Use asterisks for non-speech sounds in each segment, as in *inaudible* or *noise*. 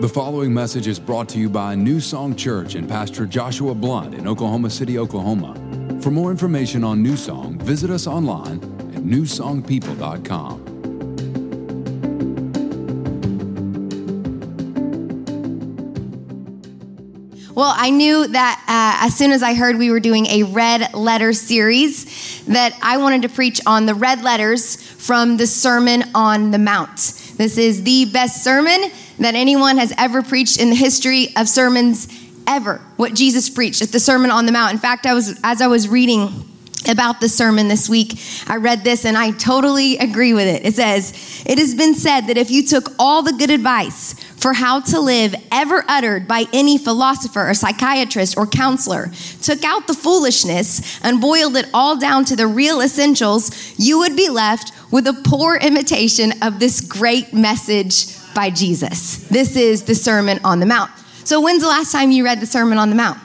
The following message is brought to you by New Song Church and Pastor Joshua Blunt in Oklahoma City, Oklahoma. For more information on New Song, visit us online at newsongpeople.com. Well, I knew that uh, as soon as I heard we were doing a red letter series, that I wanted to preach on the red letters from the Sermon on the Mount. This is the best sermon that anyone has ever preached in the history of sermons ever. What Jesus preached at the Sermon on the Mount. In fact, I was as I was reading about the sermon this week, I read this and I totally agree with it. It says, It has been said that if you took all the good advice for how to live ever uttered by any philosopher or psychiatrist or counselor, took out the foolishness and boiled it all down to the real essentials, you would be left with a poor imitation of this great message by Jesus. This is the Sermon on the Mount. So, when's the last time you read the Sermon on the Mount?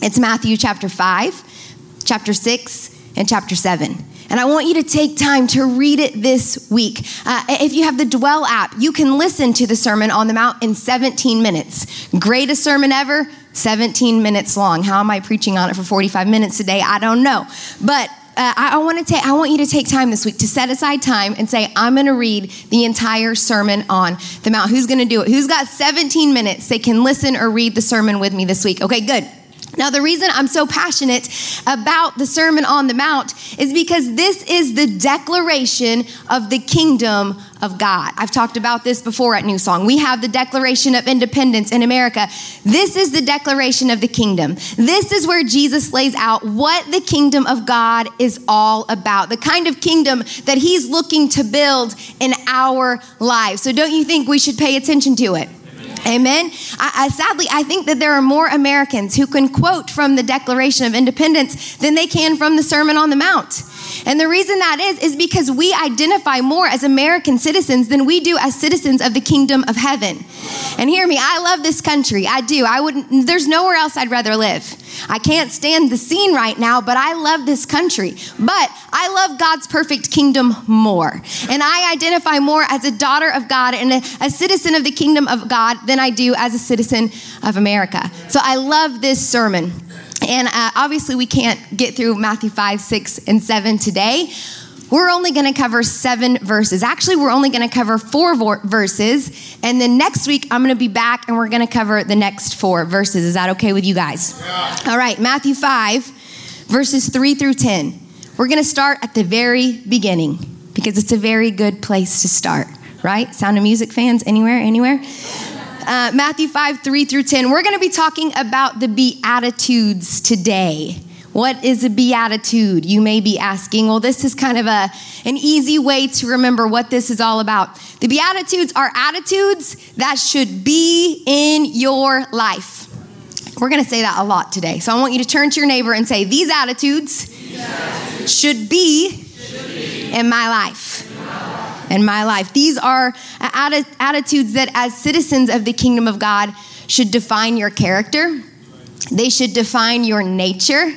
It's Matthew chapter 5, chapter 6, and chapter 7. And I want you to take time to read it this week. Uh, if you have the Dwell app, you can listen to the Sermon on the Mount in 17 minutes. Greatest sermon ever, 17 minutes long. How am I preaching on it for 45 minutes today? I don't know. But uh, I, I want to take I want you to take time this week to set aside time and say I'm going to read the entire sermon on the mount. Who's going to do it? Who's got 17 minutes they can listen or read the sermon with me this week? Okay, good. Now, the reason I'm so passionate about the Sermon on the Mount is because this is the declaration of the kingdom of God. I've talked about this before at New Song. We have the Declaration of Independence in America. This is the declaration of the kingdom. This is where Jesus lays out what the kingdom of God is all about, the kind of kingdom that he's looking to build in our lives. So, don't you think we should pay attention to it? Amen. I, I, sadly, I think that there are more Americans who can quote from the Declaration of Independence than they can from the Sermon on the Mount. And the reason that is, is because we identify more as American citizens than we do as citizens of the kingdom of heaven. And hear me, I love this country. I do. I wouldn't, there's nowhere else I'd rather live. I can't stand the scene right now, but I love this country. But I love God's perfect kingdom more. And I identify more as a daughter of God and a, a citizen of the kingdom of God than I do as a citizen of America. So I love this sermon. And uh, obviously, we can't get through Matthew 5, 6, and 7 today. We're only going to cover seven verses. Actually, we're only going to cover four verses. And then next week, I'm going to be back and we're going to cover the next four verses. Is that okay with you guys? Yeah. All right, Matthew 5, verses 3 through 10. We're going to start at the very beginning because it's a very good place to start, right? Sound of Music fans, anywhere, anywhere? Uh, Matthew 5, 3 through 10. We're going to be talking about the Beatitudes today. What is a beatitude? You may be asking. Well, this is kind of a, an easy way to remember what this is all about. The Beatitudes are attitudes that should be in your life. We're going to say that a lot today. So I want you to turn to your neighbor and say, These attitudes, should, be should be in my life in my life. These are attitudes that, as citizens of the kingdom of God, should define your character, they should define your nature.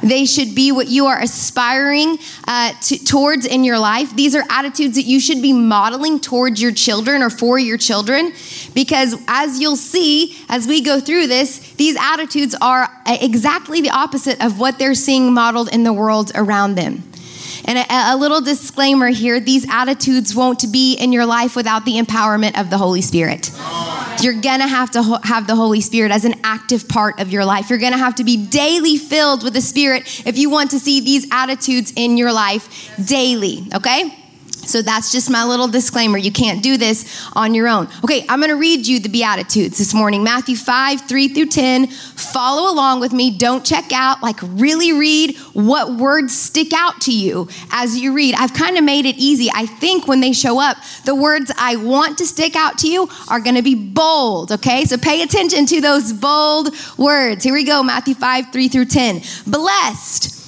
They should be what you are aspiring uh, to, towards in your life. These are attitudes that you should be modeling towards your children or for your children. Because as you'll see as we go through this, these attitudes are exactly the opposite of what they're seeing modeled in the world around them. And a, a, little disclaimer here these attitudes won't be in your life without the empowerment of the Holy Spirit. You're gonna have to ho- have the Holy Spirit as an active part of your life. You're gonna have to be daily filled with the Spirit if you want to see these attitudes in your life daily, okay? So that's just my little disclaimer. You can't do this on your own. Okay, I'm going to read you the Beatitudes this morning Matthew 5, 3 through 10. Follow along with me. Don't check out. Like, really read what words stick out to you as you read. I've kind of made it easy. I think when they show up, the words I want to stick out to you are going to be bold. Okay, so pay attention to those bold words. Here we go Matthew 5, 3 through 10. Blessed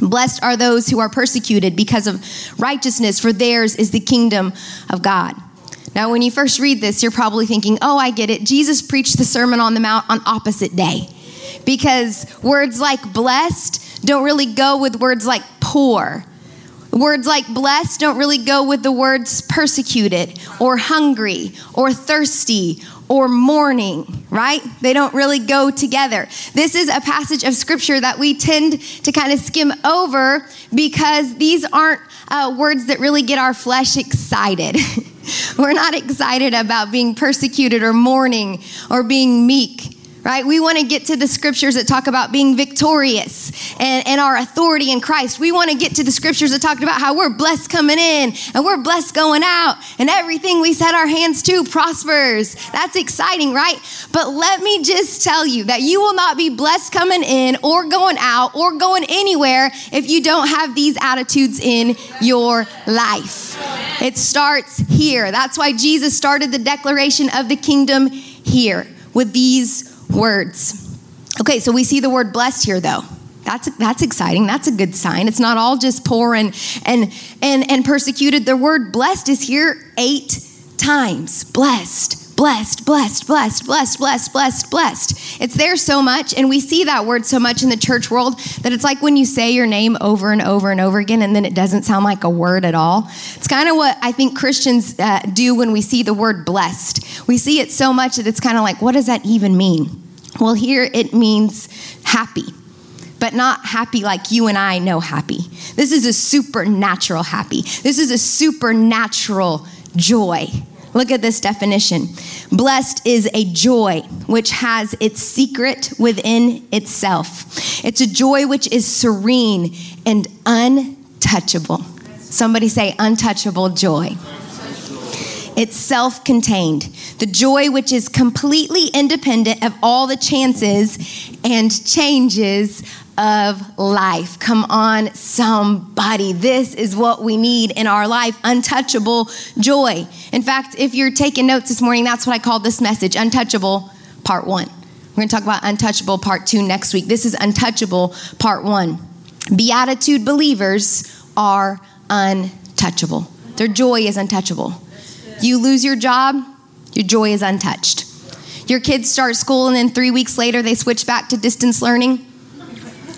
Blessed are those who are persecuted because of righteousness, for theirs is the kingdom of God. Now, when you first read this, you're probably thinking, oh, I get it. Jesus preached the Sermon on the Mount on opposite day because words like blessed don't really go with words like poor. Words like blessed don't really go with the words persecuted or hungry or thirsty or mourning, right? They don't really go together. This is a passage of scripture that we tend to kind of skim over because these aren't uh, words that really get our flesh excited. *laughs* We're not excited about being persecuted or mourning or being meek right? We want to get to the scriptures that talk about being victorious and, and our authority in Christ. We want to get to the scriptures that talk about how we're blessed coming in and we're blessed going out and everything we set our hands to prospers. That's exciting, right? But let me just tell you that you will not be blessed coming in or going out or going anywhere if you don't have these attitudes in your life. It starts here. That's why Jesus started the declaration of the kingdom here with these words. Okay, so we see the word blessed here though. That's, that's exciting. That's a good sign. It's not all just poor and, and, and, and persecuted. The word blessed is here eight times. Blessed, blessed, blessed, blessed, blessed, blessed, blessed, blessed. It's there so much, and we see that word so much in the church world that it's like when you say your name over and over and over again, and then it doesn't sound like a word at all. It's kind of what I think Christians uh, do when we see the word blessed. We see it so much that it's kind of like, what does that even mean? Well, here it means happy, but not happy like you and I know happy. This is a supernatural happy. This is a supernatural joy. Look at this definition. Blessed is a joy which has its secret within itself. It's a joy which is serene and untouchable. Somebody say, untouchable joy. It's self contained. The joy which is completely independent of all the chances and changes of life. Come on, somebody. This is what we need in our life untouchable joy. In fact, if you're taking notes this morning, that's what I called this message Untouchable Part One. We're going to talk about Untouchable Part Two next week. This is Untouchable Part One. Beatitude believers are untouchable, their joy is untouchable. You lose your job, your joy is untouched. Your kids start school and then three weeks later they switch back to distance learning,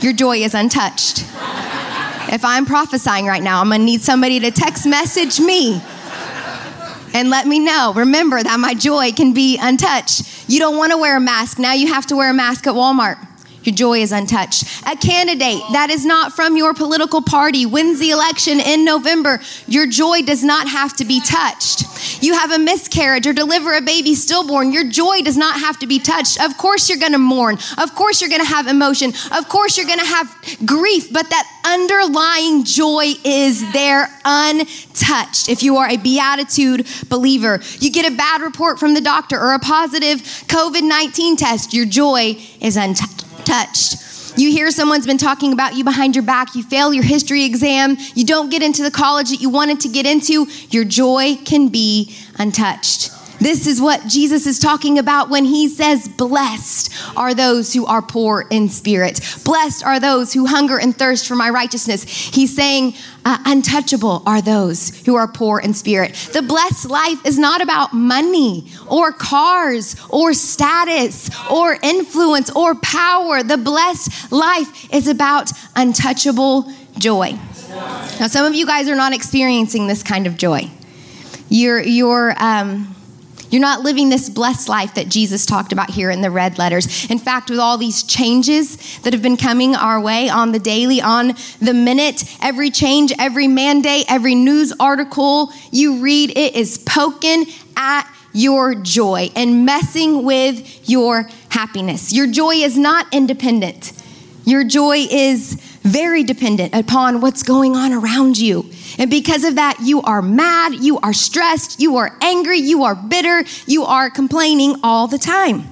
your joy is untouched. If I'm prophesying right now, I'm gonna need somebody to text message me and let me know. Remember that my joy can be untouched. You don't wanna wear a mask, now you have to wear a mask at Walmart. Your joy is untouched. A candidate that is not from your political party wins the election in November. Your joy does not have to be touched. You have a miscarriage or deliver a baby stillborn. Your joy does not have to be touched. Of course, you're going to mourn. Of course, you're going to have emotion. Of course, you're going to have grief, but that underlying joy is there untouched. If you are a beatitude believer, you get a bad report from the doctor or a positive COVID 19 test, your joy is untouched touched. You hear someone's been talking about you behind your back, you fail your history exam, you don't get into the college that you wanted to get into, your joy can be untouched. This is what Jesus is talking about when he says, Blessed are those who are poor in spirit. Blessed are those who hunger and thirst for my righteousness. He's saying, uh, Untouchable are those who are poor in spirit. The blessed life is not about money or cars or status or influence or power. The blessed life is about untouchable joy. Now, some of you guys are not experiencing this kind of joy. You're, you're, um, you're not living this blessed life that Jesus talked about here in the red letters. In fact, with all these changes that have been coming our way on the daily, on the minute, every change, every mandate, every news article you read, it is poking at your joy and messing with your happiness. Your joy is not independent. Your joy is very dependent upon what's going on around you. And because of that, you are mad, you are stressed, you are angry, you are bitter, you are complaining all the time.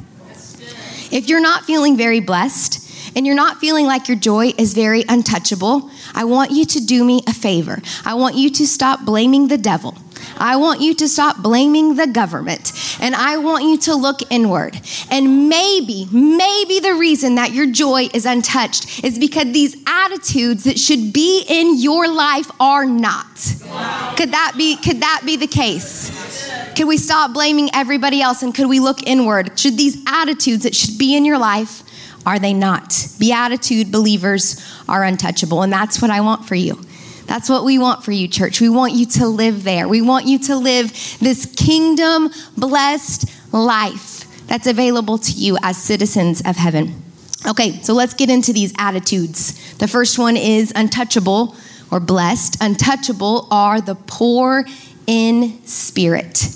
If you're not feeling very blessed, and you're not feeling like your joy is very untouchable, I want you to do me a favor. I want you to stop blaming the devil. I want you to stop blaming the government and I want you to look inward. And maybe, maybe the reason that your joy is untouched is because these attitudes that should be in your life are not. Could that be could that be the case? Could we stop blaming everybody else and could we look inward? Should these attitudes that should be in your life are they not? Beatitude believers are untouchable and that's what I want for you. That's what we want for you, church. We want you to live there. We want you to live this kingdom blessed life that's available to you as citizens of heaven. Okay, so let's get into these attitudes. The first one is untouchable or blessed. Untouchable are the poor in spirit.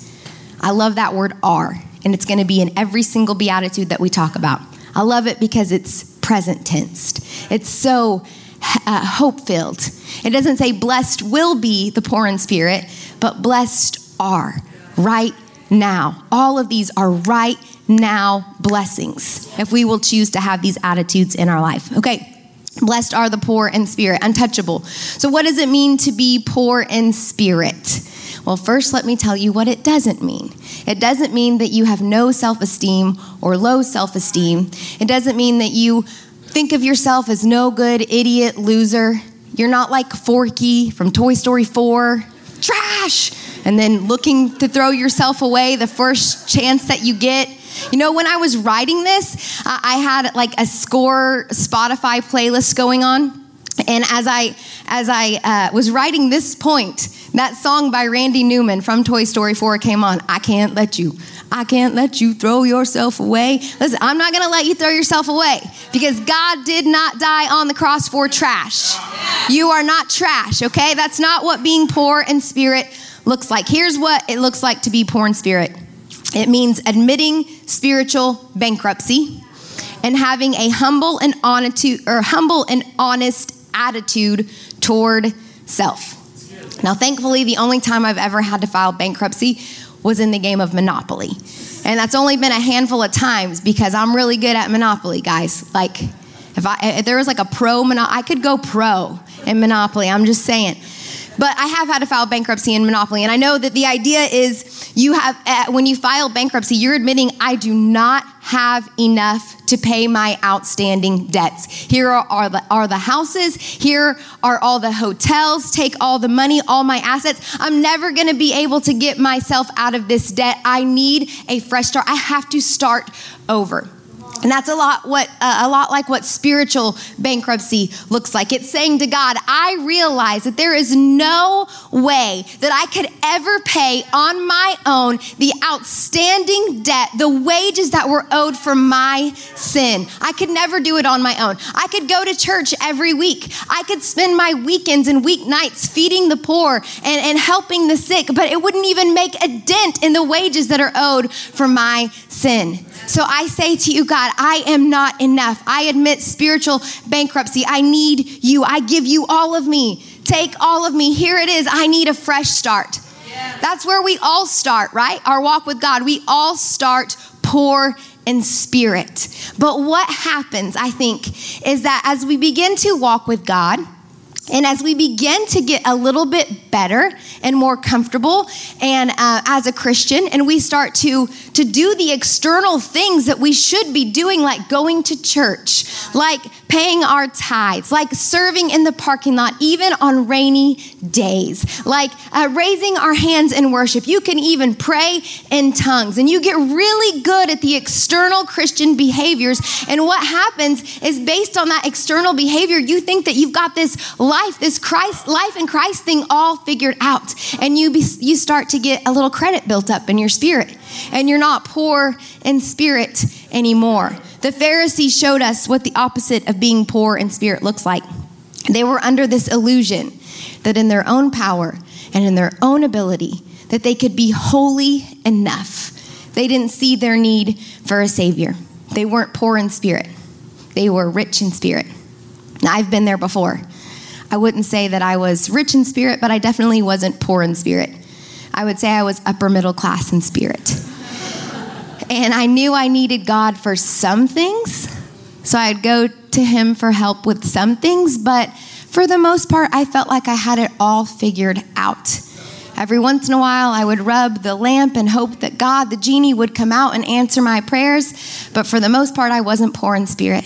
I love that word are, and it's going to be in every single beatitude that we talk about. I love it because it's present tense. It's so uh, hope filled. It doesn't say blessed will be the poor in spirit, but blessed are right now. All of these are right now blessings if we will choose to have these attitudes in our life. Okay. Blessed are the poor in spirit, untouchable. So, what does it mean to be poor in spirit? Well, first, let me tell you what it doesn't mean. It doesn't mean that you have no self esteem or low self esteem. It doesn't mean that you think of yourself as no good, idiot, loser. You're not like Forky from Toy Story 4, trash, and then looking to throw yourself away the first chance that you get. You know, when I was writing this, I had like a score Spotify playlist going on. And as I as I uh, was writing this point, that song by Randy Newman from Toy Story 4 came on. I can't let you. I can't let you throw yourself away. Listen, I'm not to let you throw yourself away because God did not die on the cross for trash. You are not trash, okay? That's not what being poor in spirit looks like. Here's what it looks like to be poor in spirit it means admitting spiritual bankruptcy and having a humble and honest or humble and honest attitude toward self. Now, thankfully, the only time I've ever had to file bankruptcy was in the game of Monopoly. And that's only been a handful of times because I'm really good at Monopoly, guys. Like, if, I, if there was like a pro Monopoly, I could go pro in Monopoly. I'm just saying. But I have had to file bankruptcy in Monopoly. And I know that the idea is you have, uh, when you file bankruptcy, you're admitting, I do not have enough to pay my outstanding debts. Here are, are, the, are the houses. Here are all the hotels. Take all the money, all my assets. I'm never going to be able to get myself out of this debt. I need a fresh start. I have to start over. And that's a lot what uh, a lot like what spiritual bankruptcy looks like. It's saying to God, I realize that there is no way that I could ever pay on my own the outstanding debt, the wages that were owed for my sin. I could never do it on my own. I could go to church every week. I could spend my weekends and weeknights feeding the poor and, and helping the sick, but it wouldn't even make a dent in the wages that are owed for my sin. So I say to you, God, I am not enough. I admit spiritual bankruptcy. I need you. I give you all of me. Take all of me. Here it is. I need a fresh start. Yeah. That's where we all start, right? Our walk with God. We all start poor in spirit. But what happens, I think, is that as we begin to walk with God, and as we begin to get a little bit better and more comfortable, and uh, as a Christian, and we start to to do the external things that we should be doing, like going to church, like paying our tithes, like serving in the parking lot, even on rainy days, like uh, raising our hands in worship. You can even pray in tongues, and you get really good at the external Christian behaviors. And what happens is based on that external behavior, you think that you've got this life, this Christ life in Christ thing all figured out, and you be, you start to get a little credit built up in your spirit, and you're not poor in spirit anymore. The Pharisees showed us what the opposite of being poor in spirit looks like. They were under this illusion that in their own power and in their own ability that they could be holy enough. They didn't see their need for a savior. They weren't poor in spirit. They were rich in spirit. Now, I've been there before. I wouldn't say that I was rich in spirit, but I definitely wasn't poor in spirit. I would say I was upper middle class in spirit. And I knew I needed God for some things, So I'd go to him for help with some things, but for the most part, I felt like I had it all figured out. Every once in a while, I would rub the lamp and hope that God, the genie, would come out and answer my prayers. But for the most part, I wasn't poor in spirit.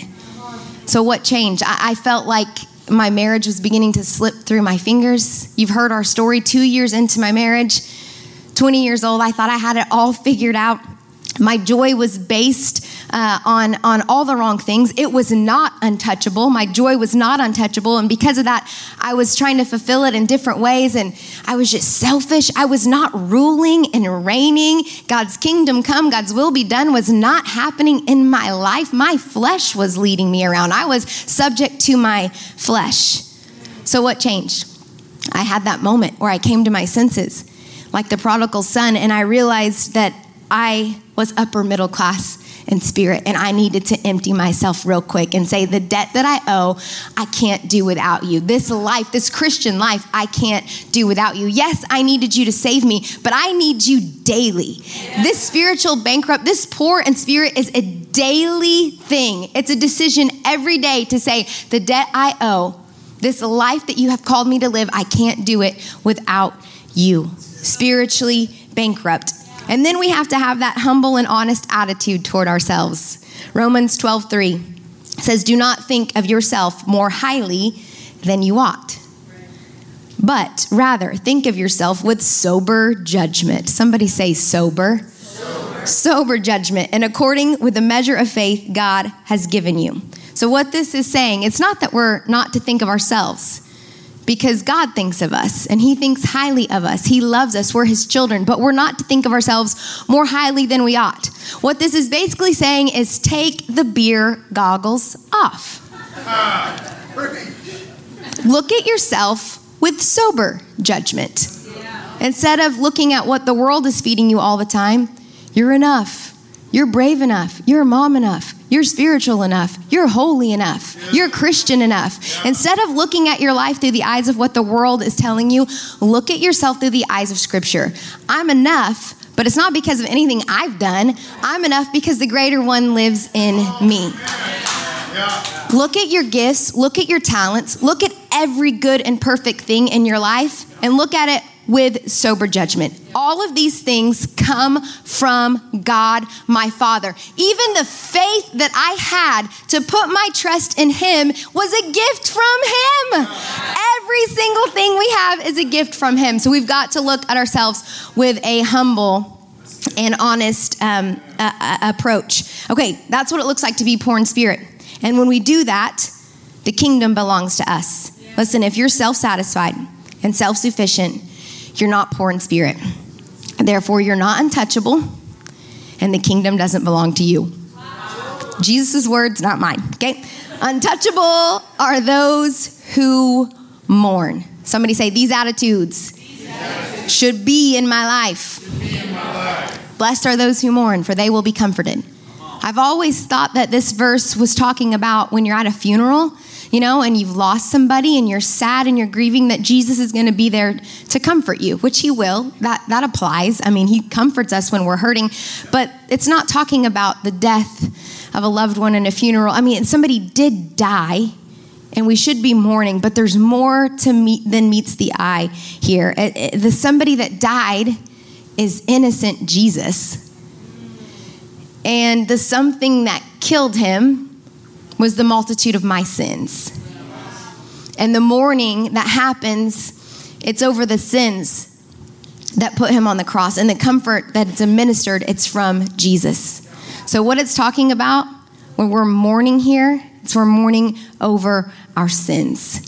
So, what changed? I, I felt like my marriage was beginning to slip through my fingers. You've heard our story two years into my marriage, 20 years old. I thought I had it all figured out. My joy was based uh, on, on all the wrong things. It was not untouchable. My joy was not untouchable. And because of that, I was trying to fulfill it in different ways. And I was just selfish. I was not ruling and reigning. God's kingdom come, God's will be done was not happening in my life. My flesh was leading me around. I was subject to my flesh. So, what changed? I had that moment where I came to my senses, like the prodigal son, and I realized that I was upper middle class in spirit, and I needed to empty myself real quick and say, The debt that I owe, I can't do without you. This life, this Christian life, I can't do without you. Yes, I needed you to save me, but I need you daily. This spiritual bankrupt, this poor in spirit is a daily thing. It's a decision every day to say, The debt I owe, this life that you have called me to live, I can't do it without you. Spiritually bankrupt. And then we have to have that humble and honest attitude toward ourselves. Romans 12:3 says, "Do not think of yourself more highly than you ought." But rather, think of yourself with sober judgment. Somebody say sober. Sober, sober judgment, and according with the measure of faith God has given you. So, what this is saying, it's not that we're not to think of ourselves because God thinks of us and He thinks highly of us. He loves us. We're His children, but we're not to think of ourselves more highly than we ought. What this is basically saying is take the beer goggles off. Look at yourself with sober judgment. Instead of looking at what the world is feeding you all the time, you're enough. You're brave enough. You're mom enough. You're spiritual enough. You're holy enough. You're Christian enough. Instead of looking at your life through the eyes of what the world is telling you, look at yourself through the eyes of Scripture. I'm enough, but it's not because of anything I've done. I'm enough because the greater one lives in me. Look at your gifts, look at your talents, look at every good and perfect thing in your life, and look at it with sober judgment. All of these things come from God, my Father. Even the faith that I had to put my trust in Him was a gift from Him. Every single thing we have is a gift from Him. So we've got to look at ourselves with a humble and honest um, uh, approach. Okay, that's what it looks like to be poor in spirit. And when we do that, the kingdom belongs to us. Listen, if you're self satisfied and self sufficient, you're not poor in spirit. Therefore, you're not untouchable, and the kingdom doesn't belong to you. Jesus' words, not mine. Okay? Untouchable are those who mourn. Somebody say, These attitudes, should be in my life. Blessed are those who mourn, for they will be comforted. I've always thought that this verse was talking about when you're at a funeral you know, and you've lost somebody and you're sad and you're grieving that Jesus is going to be there to comfort you, which he will. That that applies. I mean, he comforts us when we're hurting, but it's not talking about the death of a loved one in a funeral. I mean, somebody did die and we should be mourning, but there's more to meet than meets the eye here. It, it, the somebody that died is innocent Jesus. And the something that killed him was the multitude of my sins. And the mourning that happens, it's over the sins that put him on the cross and the comfort that it's administered, it's from Jesus. So, what it's talking about when we're mourning here, it's we're mourning over our sins.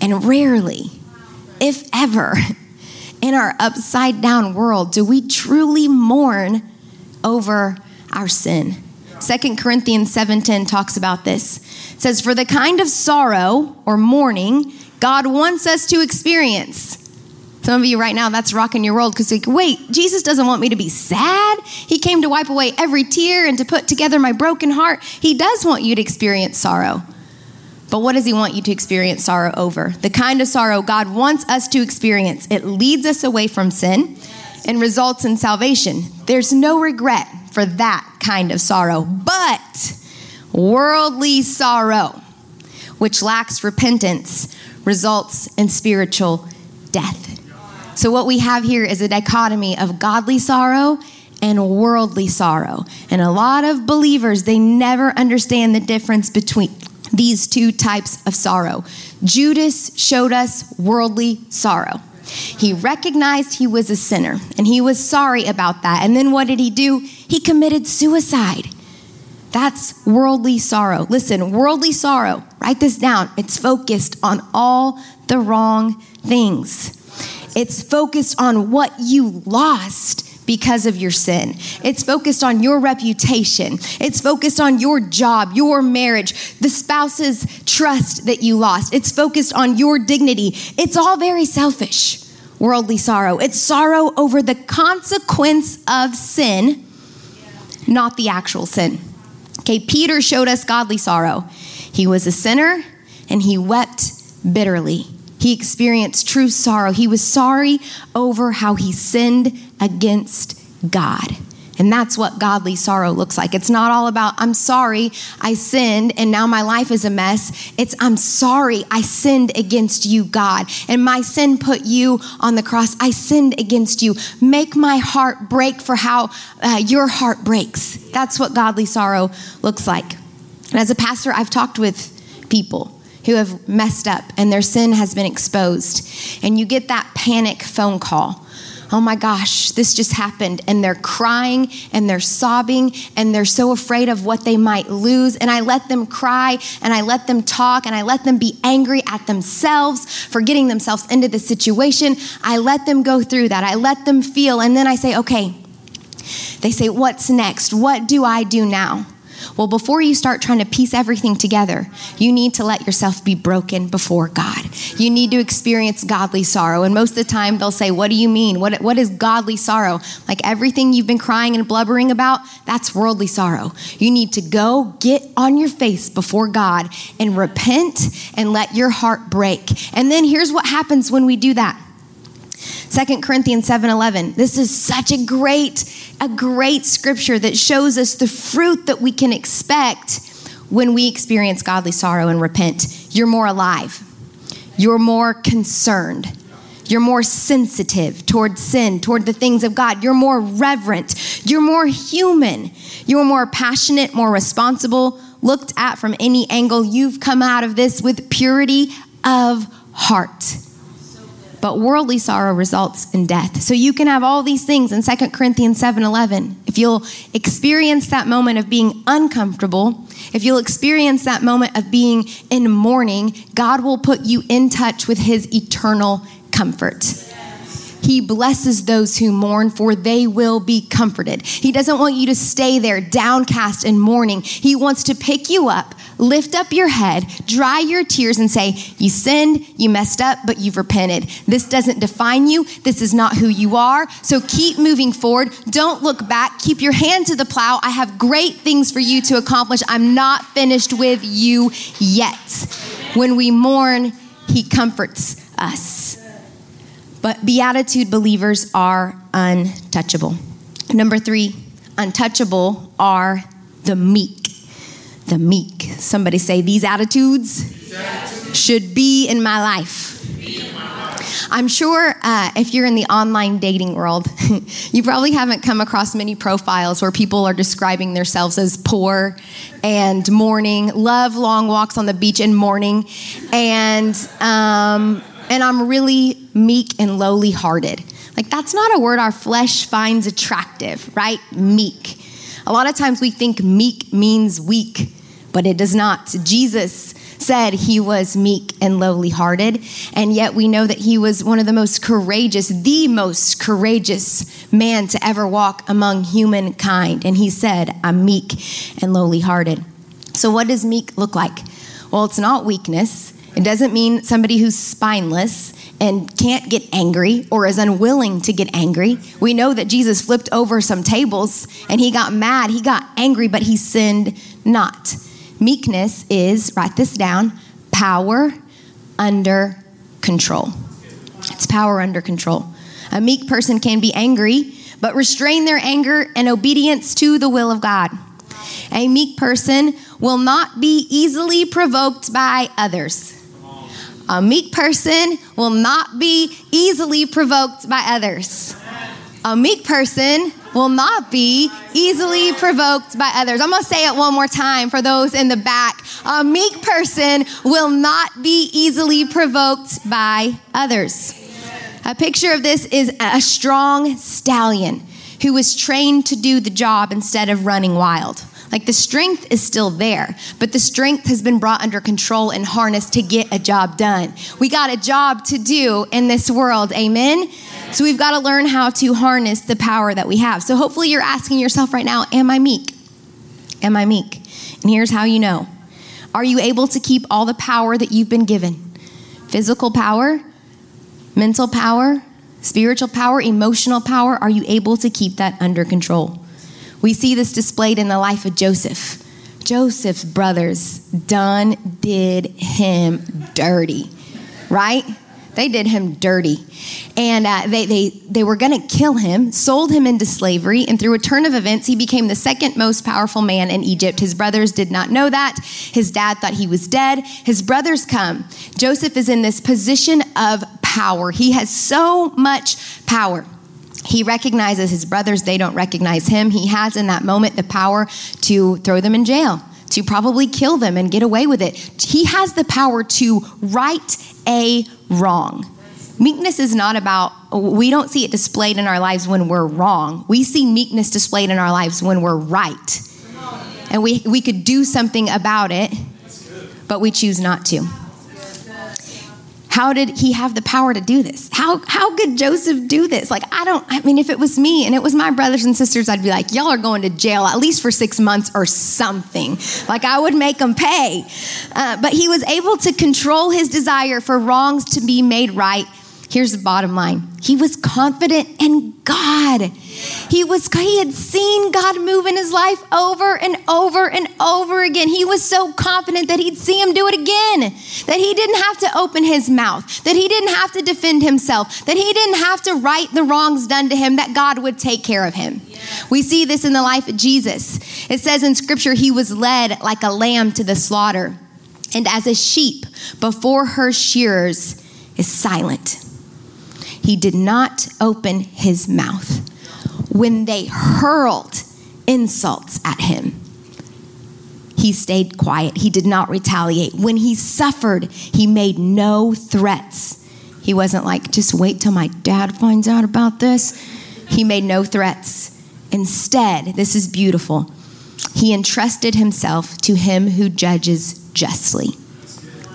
And rarely, if ever, *laughs* in our upside down world, do we truly mourn over our sin. Second Corinthians 7:10 talks about this. It says, "For the kind of sorrow or mourning God wants us to experience." Some of you right now, that's rocking your world because like, wait, Jesus doesn't want me to be sad. He came to wipe away every tear and to put together my broken heart. He does want you to experience sorrow. But what does he want you to experience sorrow over? The kind of sorrow God wants us to experience. It leads us away from sin and results in salvation. There's no regret for that kind of sorrow. But Worldly sorrow, which lacks repentance, results in spiritual death. So, what we have here is a dichotomy of godly sorrow and worldly sorrow. And a lot of believers, they never understand the difference between these two types of sorrow. Judas showed us worldly sorrow. He recognized he was a sinner and he was sorry about that. And then what did he do? He committed suicide. That's worldly sorrow. Listen, worldly sorrow, write this down. It's focused on all the wrong things. It's focused on what you lost because of your sin. It's focused on your reputation. It's focused on your job, your marriage, the spouse's trust that you lost. It's focused on your dignity. It's all very selfish, worldly sorrow. It's sorrow over the consequence of sin, not the actual sin. Okay, Peter showed us godly sorrow. He was a sinner and he wept bitterly. He experienced true sorrow. He was sorry over how he sinned against God. And that's what godly sorrow looks like. It's not all about, I'm sorry, I sinned, and now my life is a mess. It's, I'm sorry, I sinned against you, God, and my sin put you on the cross. I sinned against you. Make my heart break for how uh, your heart breaks. That's what godly sorrow looks like. And as a pastor, I've talked with people who have messed up and their sin has been exposed. And you get that panic phone call. Oh my gosh, this just happened. And they're crying and they're sobbing and they're so afraid of what they might lose. And I let them cry and I let them talk and I let them be angry at themselves for getting themselves into the situation. I let them go through that. I let them feel. And then I say, okay, they say, What's next? What do I do now? Well, before you start trying to piece everything together, you need to let yourself be broken before God. You need to experience godly sorrow. And most of the time, they'll say, What do you mean? What, what is godly sorrow? Like everything you've been crying and blubbering about, that's worldly sorrow. You need to go get on your face before God and repent and let your heart break. And then here's what happens when we do that. 2 Corinthians 7:11. This is such a great a great scripture that shows us the fruit that we can expect when we experience godly sorrow and repent. You're more alive. You're more concerned. You're more sensitive toward sin, toward the things of God. You're more reverent. You're more human. You're more passionate, more responsible, looked at from any angle. You've come out of this with purity of heart but worldly sorrow results in death. So you can have all these things in 2 Corinthians 7:11. If you'll experience that moment of being uncomfortable, if you'll experience that moment of being in mourning, God will put you in touch with his eternal comfort. He blesses those who mourn, for they will be comforted. He doesn't want you to stay there downcast and mourning. He wants to pick you up, lift up your head, dry your tears, and say, You sinned, you messed up, but you've repented. This doesn't define you. This is not who you are. So keep moving forward. Don't look back. Keep your hand to the plow. I have great things for you to accomplish. I'm not finished with you yet. When we mourn, He comforts us. But beatitude believers are untouchable. Number three, untouchable are the meek. The meek. Somebody say, These attitudes, These attitudes should be in my life. I'm sure uh, if you're in the online dating world, *laughs* you probably haven't come across many profiles where people are describing themselves as poor and mourning, love long walks on the beach and mourning, and um, and I'm really meek and lowly hearted. Like, that's not a word our flesh finds attractive, right? Meek. A lot of times we think meek means weak, but it does not. Jesus said he was meek and lowly hearted, and yet we know that he was one of the most courageous, the most courageous man to ever walk among humankind. And he said, I'm meek and lowly hearted. So, what does meek look like? Well, it's not weakness. It doesn't mean somebody who's spineless and can't get angry or is unwilling to get angry. We know that Jesus flipped over some tables and he got mad, he got angry, but he sinned not. Meekness is, write this down, power under control. It's power under control. A meek person can be angry, but restrain their anger and obedience to the will of God. A meek person will not be easily provoked by others. A meek person will not be easily provoked by others. A meek person will not be easily provoked by others. I'm to say it one more time for those in the back. A meek person will not be easily provoked by others. A picture of this is a strong stallion who was trained to do the job instead of running wild. Like the strength is still there, but the strength has been brought under control and harnessed to get a job done. We got a job to do in this world. Amen. So we've got to learn how to harness the power that we have. So hopefully you're asking yourself right now, am I meek? Am I meek? And here's how you know. Are you able to keep all the power that you've been given? Physical power, mental power, spiritual power, emotional power. Are you able to keep that under control? We see this displayed in the life of Joseph. Joseph's brothers done did him dirty, right? They did him dirty. And uh, they, they, they were going to kill him, sold him into slavery, and through a turn of events, he became the second most powerful man in Egypt. His brothers did not know that. His dad thought he was dead. His brothers come. Joseph is in this position of power. He has so much power. He recognizes his brothers, they don't recognize him. He has in that moment the power to throw them in jail, to probably kill them and get away with it. He has the power to right a wrong. Meekness is not about, we don't see it displayed in our lives when we're wrong. We see meekness displayed in our lives when we're right. And we, we could do something about it, but we choose not to. How did he have the power to do this? How, how could Joseph do this? Like, I don't, I mean, if it was me and it was my brothers and sisters, I'd be like, y'all are going to jail at least for six months or something. Like, I would make them pay. Uh, but he was able to control his desire for wrongs to be made right Here's the bottom line. He was confident in God. He was he had seen God move in his life over and over and over again. He was so confident that he'd see him do it again. That he didn't have to open his mouth, that he didn't have to defend himself, that he didn't have to right the wrongs done to him, that God would take care of him. We see this in the life of Jesus. It says in scripture he was led like a lamb to the slaughter, and as a sheep before her shearers is silent he did not open his mouth. When they hurled insults at him, he stayed quiet. He did not retaliate. When he suffered, he made no threats. He wasn't like, just wait till my dad finds out about this. He made no threats. Instead, this is beautiful. He entrusted himself to him who judges justly.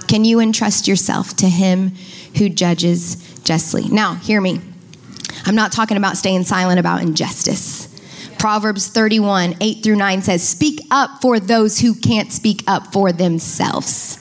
Can you entrust yourself to him who judges justly. Now, hear me. I'm not talking about staying silent about injustice. Proverbs 31, 8 through 9 says, Speak up for those who can't speak up for themselves,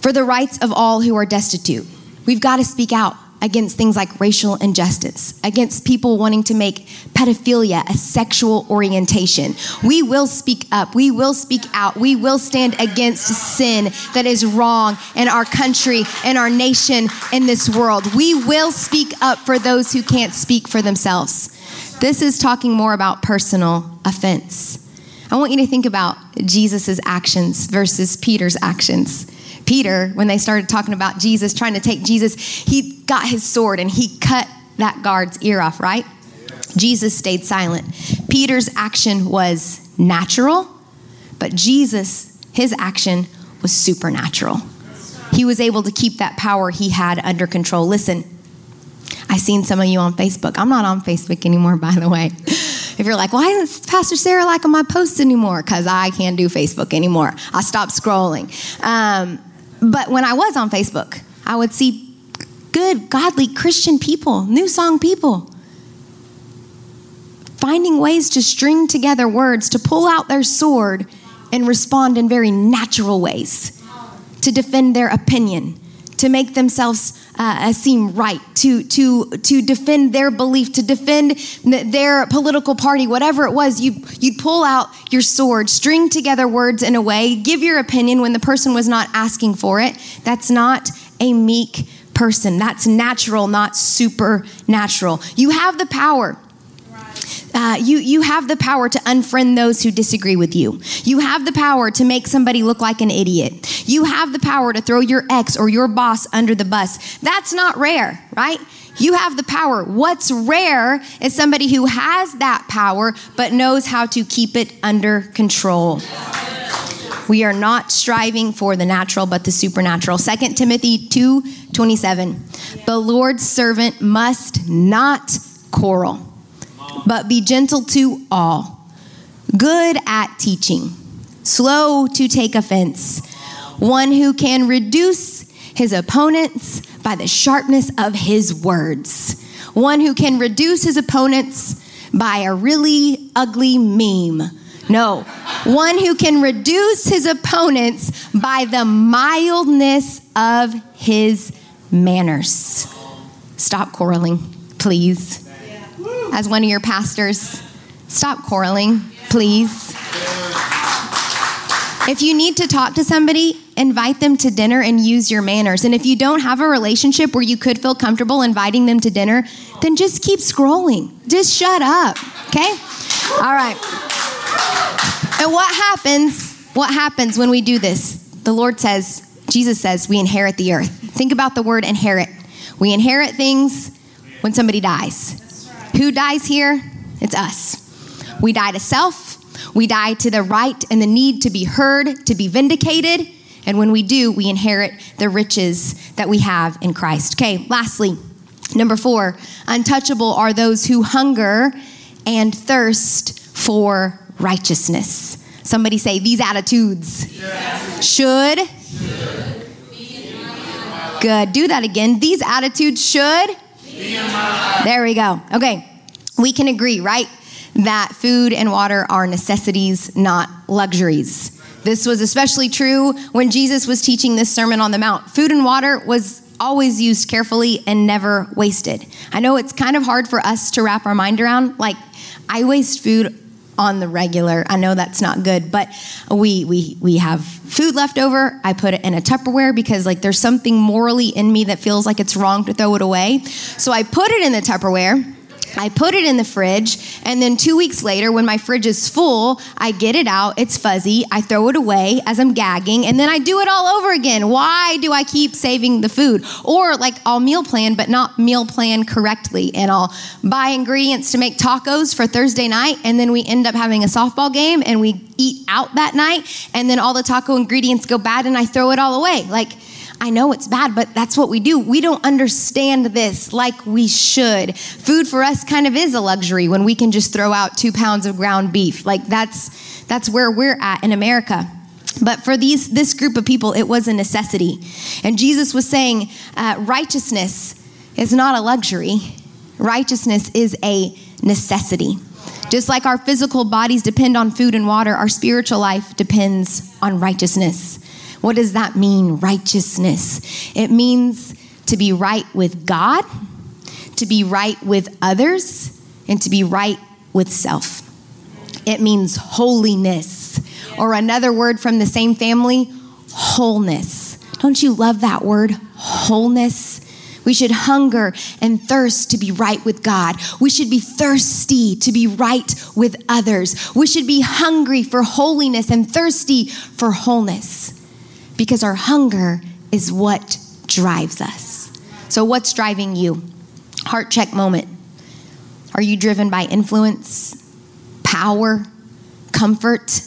for the rights of all who are destitute. We've got to speak out against things like racial injustice, against people wanting to make pedophilia a sexual orientation. We will speak up. We will speak out. We will stand against sin that is wrong in our country, in our nation, in this world. We will speak up for those who can't speak for themselves. This is talking more about personal offense. I want you to think about Jesus' actions versus Peter's actions. Peter, when they started talking about Jesus, trying to take Jesus, he got his sword and he cut that guard's ear off, right? Jesus stayed silent. Peter's action was natural, but Jesus, his action was supernatural. He was able to keep that power he had under control. Listen, I seen some of you on Facebook. I'm not on Facebook anymore, by the way. If you're like, why isn't Pastor Sarah liking my posts anymore? Because I can't do Facebook anymore. I stopped scrolling. Um, but when I was on Facebook, I would see good, godly Christian people, new song people, finding ways to string together words, to pull out their sword and respond in very natural ways, to defend their opinion, to make themselves uh, uh, seem right, to, to, to defend their belief, to defend their political party, whatever it was, you, you'd pull out your sword, string together words in a way, give your opinion when the person was not asking for it. That's not a meek person. That's natural, not supernatural. You have the power Uh, you, you have the power to unfriend those who disagree with you. You have the power to make somebody look like an idiot. You have the power to throw your ex or your boss under the bus. That's not rare, right? You have the power. What's rare is somebody who has that power but knows how to keep it under control. We are not striving for the natural but the supernatural. 2 Timothy 2 27. The Lord's servant must not quarrel, but be gentle to all, good at teaching, slow to take offense, one who can reduce his opponents by the sharpness of his words, one who can reduce his opponents by a really ugly meme. No, one who can reduce his opponents by the mildness of his manners. Stop quarreling, please. As one of your pastors, stop quarreling, please. If you need to talk to somebody, invite them to dinner and use your manners. And if you don't have a relationship where you could feel comfortable inviting them to dinner, then just keep scrolling. Just shut up, okay? All right. And what happens? What happens when we do this? The Lord says, Jesus says, we inherit the earth. Think about the word inherit. We inherit things when somebody dies. Who dies here? It's us. We die to self. We die to the right and the need to be heard, to be vindicated. And when we do, we inherit the riches that we have in Christ. Okay, lastly, number four, untouchable are those who hunger and thirst for righteousness. Somebody say, these attitudes should. Good. Do that again. These attitudes should. There we go. Okay. We can agree, right? That food and water are necessities, not luxuries. This was especially true when Jesus was teaching this Sermon on the Mount. Food and water was always used carefully and never wasted. I know it's kind of hard for us to wrap our mind around. Like, I waste food on the regular. I know that's not good, but we we we have food left over. I put it in a Tupperware because like there's something morally in me that feels like it's wrong to throw it away. So I put it in the Tupperware I put it in the fridge, and then two weeks later, when my fridge is full, I get it out. It's fuzzy. I throw it away as I'm gagging, and then I do it all over again. Why do I keep saving the food? Or, like, I'll meal plan, but not meal plan correctly, and I'll buy ingredients to make tacos for Thursday night, and then we end up having a softball game, and we eat out that night, and then all the taco ingredients go bad, and I throw it all away. Like, I know it's bad, but that's what we do. We don't understand this like we should. Food for us kind of is a luxury when we can just throw out two pounds of ground beef. Like that's that's where we're at in America. But for these this group of people, it was a necessity. And Jesus was saying, uh, righteousness is not a luxury. Righteousness is a necessity. Just like our physical bodies depend on food and water, our spiritual life depends on righteousness. What does that mean, righteousness? It means to be right with God, to be right with others, and to be right with self. It means holiness, or another word from the same family, wholeness. Don't you love that word, wholeness? We should hunger and thirst to be right with God. We should be thirsty to be right with others. We should be hungry for holiness and thirsty for wholeness because our hunger is what drives us. So, what's driving you? Heart check moment. Are you driven by influence, power, comfort?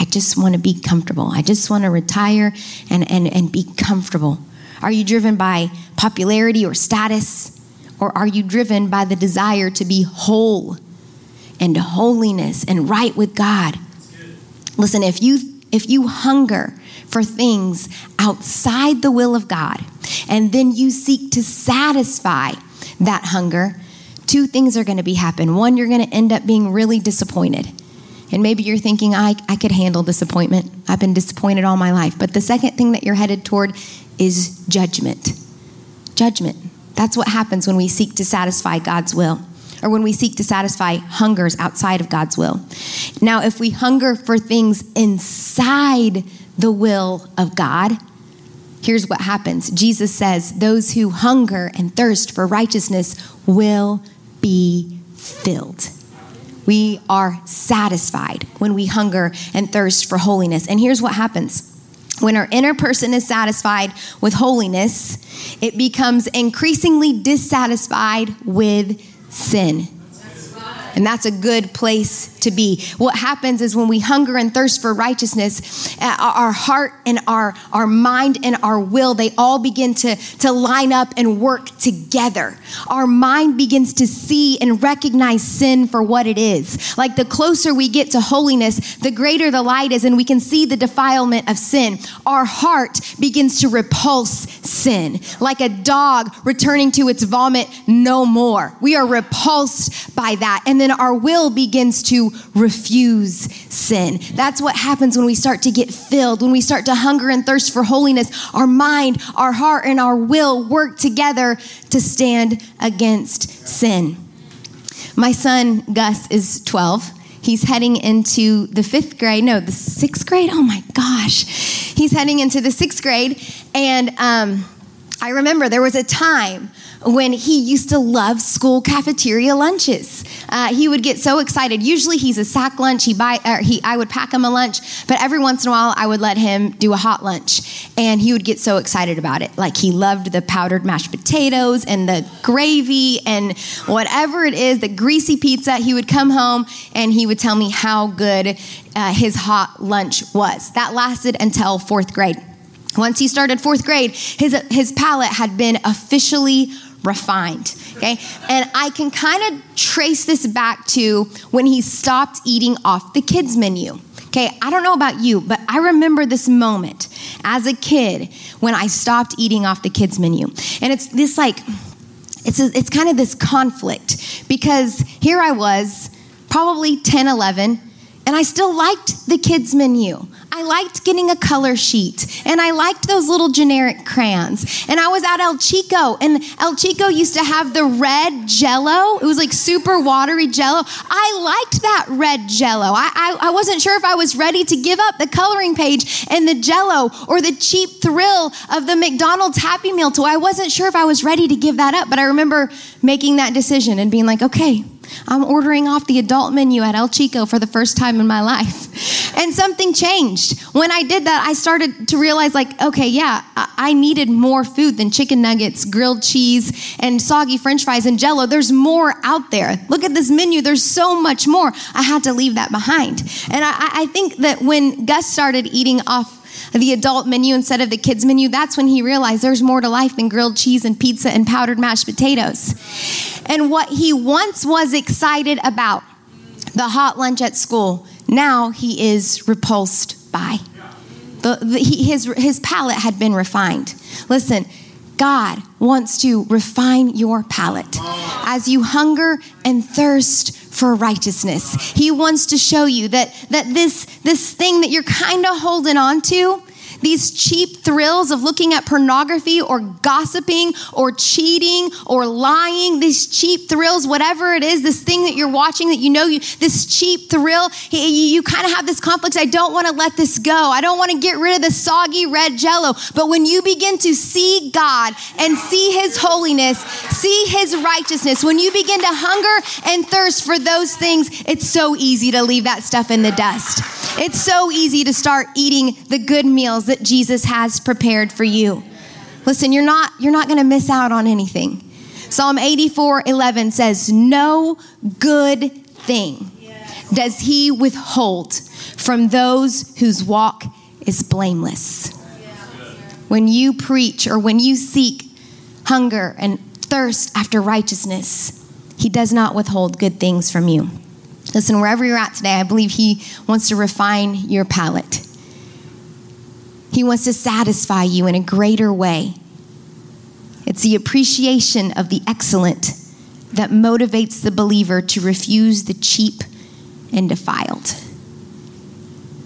I just want to be comfortable. I just want to retire and, and, and be comfortable. Are you driven by popularity or status? Or are you driven by the desire to be whole and holiness and right with God? Listen, if you if you hunger for things outside the will of God, and then you seek to satisfy that hunger, two things are going to be happen. One, you're going to end up being really disappointed. And maybe you're thinking, I, I could handle disappointment. I've been disappointed all my life. But the second thing that you're headed toward is judgment. Judgment. That's what happens when we seek to satisfy God's will or when we seek to satisfy hungers outside of God's will. Now, if we hunger for things inside the will of God, here's what happens Jesus says, Those who hunger and thirst for righteousness will be filled. We are satisfied when we hunger and thirst for holiness. And here's what happens when our inner person is satisfied with holiness, it becomes increasingly dissatisfied with sin. And that's a good place to be. What happens is when we hunger and thirst for righteousness, uh, our heart and our, our mind and our will, they all begin to, to line up and work together. Our mind begins to see and recognize sin for what it is. Like the closer we get to holiness, the greater the light is, and we can see the defilement of sin. Our heart begins to repulse sin. Like a dog returning to its vomit no more. We are repulsed by that. And then our will begins to refuse sin. That's what happens when we start to get filled, when we start to hunger and thirst for holiness. Our mind, our heart, and our will work together to stand against sin. My son, Gus, is 12 he's heading into the fifth grade no the sixth grade oh my gosh he's heading into the sixth grade and um, i remember there was a time when he used to love school cafeteria lunches. Uh, he would get so excited. Usually he's a sack lunch. He buy, he, I would pack him a lunch, but every once in a while I would let him do a hot lunch, and he would get so excited about it. Like he loved the powdered mashed potatoes and the gravy and whatever it is, the greasy pizza. He would come home and he would tell me how good uh, his hot lunch was. That lasted until fourth grade. Once he started fourth grade, his, his palate had been officially refined. Okay. And I can kind of trace this back to when he stopped eating off the kids' menu. Okay. I don't know about you, but I remember this moment as a kid when I stopped eating off the kids' menu. And it's this like, it's, a, it's kind of this conflict because here I was, probably 10, 11, and I still liked the kids' menu. I liked getting a color sheet and I liked those little generic crayons. And I was at El Chico and El Chico used to have the red jello. It was like super watery jello. I liked that red jello. I, I, I wasn't sure if I was ready to give up the coloring page and the jello or the cheap thrill of the McDonald's Happy Meal toy. I wasn't sure if I was ready to give that up, but I remember making that decision and being like, okay, I'm ordering off the adult menu at El Chico for the first time in my life. *laughs* And something changed. When I did that, I started to realize, like, okay, yeah, I needed more food than chicken nuggets, grilled cheese, and soggy french fries and jello. There's more out there. Look at this menu, there's so much more. I had to leave that behind. And I, I think that when Gus started eating off the adult menu instead of the kids menu, that's when he realized there's more to life than grilled cheese and pizza and powdered mashed potatoes. And what he once was excited about, the hot lunch at school, now he is repulsed by. The, the, he, his, his palate had been refined. Listen, God wants to refine your palate as you hunger and thirst for righteousness. He wants to show you that, that this, this thing that you're kind of holding on to, these cheap thrills of looking at pornography or gossiping or cheating or lying, these cheap thrills, whatever it is, this thing that you're watching that you know you, this cheap thrill, you, you kind of have this conflict. I don't want to let this go. I don't want to get rid of the soggy red jello. But when you begin to see God and see His holiness, see His righteousness, when you begin to hunger and thirst for those things, it's so easy to leave that stuff in the dust. It's so easy to start eating the good meals that Jesus has prepared for you. Listen, you're not you're not going to miss out on anything. Psalm 84 11 says, No good thing does he withhold from those whose walk is blameless. When you preach or when you seek hunger and thirst after righteousness, he does not withhold good things from you. Listen, wherever you're at today, I believe He wants to refine your palate. He wants to satisfy you in a greater way. It's the appreciation of the excellent that motivates the believer to refuse the cheap and defiled.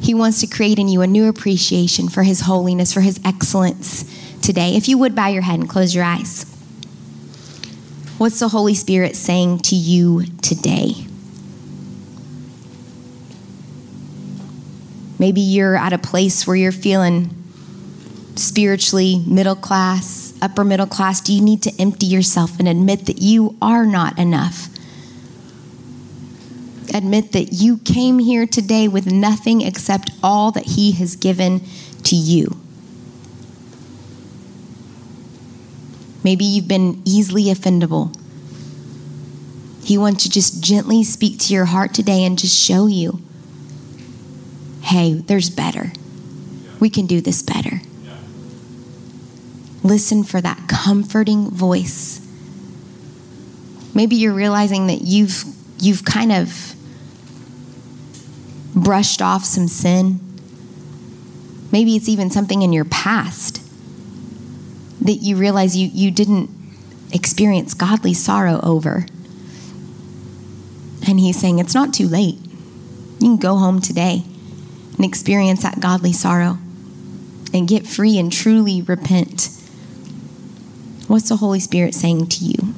He wants to create in you a new appreciation for His holiness, for His excellence today. If you would bow your head and close your eyes. What's the Holy Spirit saying to you today? Maybe you're at a place where you're feeling spiritually middle class, upper middle class. Do you need to empty yourself and admit that you are not enough? Admit that you came here today with nothing except all that He has given to you. Maybe you've been easily offendable. He wants to just gently speak to your heart today and just show you hey, there's better. We can do this better. Listen for that comforting voice. Maybe you're realizing that you've you've kind of brushed off some sin. Maybe it's even something in your past that you realize you, you didn't experience godly sorrow over. And he's saying, It's not too late. You can go home today and experience that godly sorrow and get free and truly repent. What's the Holy Spirit saying to you?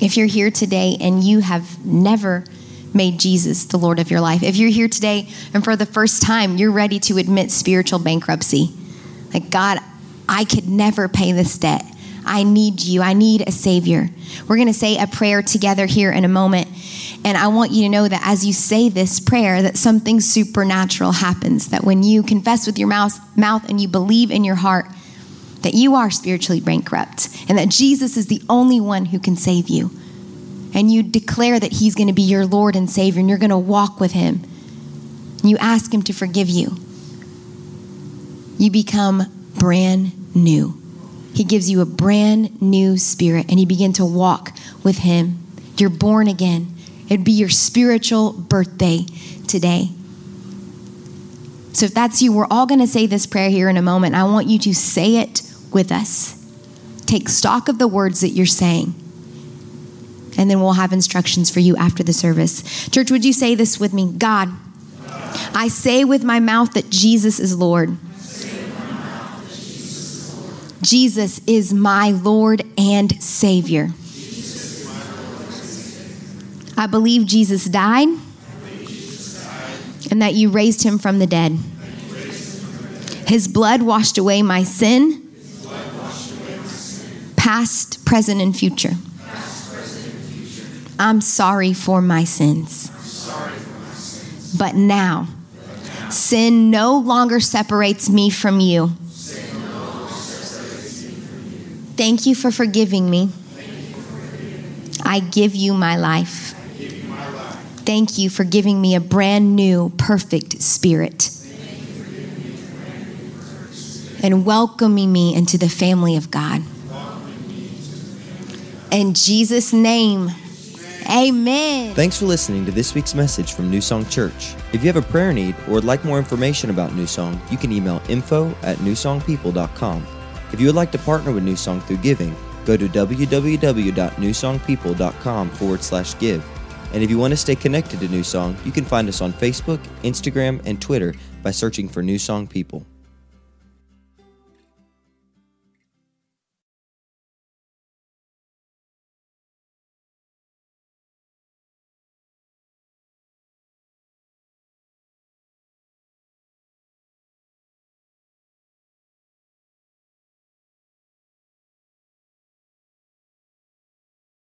If you're here today and you have never made Jesus the Lord of your life, if you're here today and for the first time you're ready to admit spiritual bankruptcy, like, God, I could never pay this debt. I need you. I need a Savior. We're going to say a prayer together here in a moment. And I want you to know that as you say this prayer, that something supernatural happens. That when you confess with your mouth, mouth and you believe in your heart that you are spiritually bankrupt and that Jesus is the only one who can save you. And you declare that He's going to be your Lord and Savior and you're going to walk with Him. You ask Him to forgive you. You become brand new. He gives you a brand new spirit and you begin to walk with Him. You're born again. It'd be your spiritual birthday today. So, if that's you, we're all going to say this prayer here in a moment. I want you to say it with us. Take stock of the words that you're saying. And then we'll have instructions for you after the service. Church, would you say this with me? God, I say with my mouth that Jesus is Lord. Jesus is my Lord and Savior. I believe Jesus died and that you raised him from the dead. His blood washed away my sin, past, present, and future. I'm sorry for my sins. But now, sin no longer separates me from you. Thank you for forgiving me. I give you my life. Thank you for giving me a brand new, perfect spirit. And welcoming me into the family of God. In Jesus' name, amen. Thanks for listening to this week's message from New Song Church. If you have a prayer need or would like more information about New Song, you can email info at newsongpeople.com. If you would like to partner with New Song through giving, go to www.newsongpeople.com forward slash give. And if you want to stay connected to New Song, you can find us on Facebook, Instagram, and Twitter by searching for New Song People.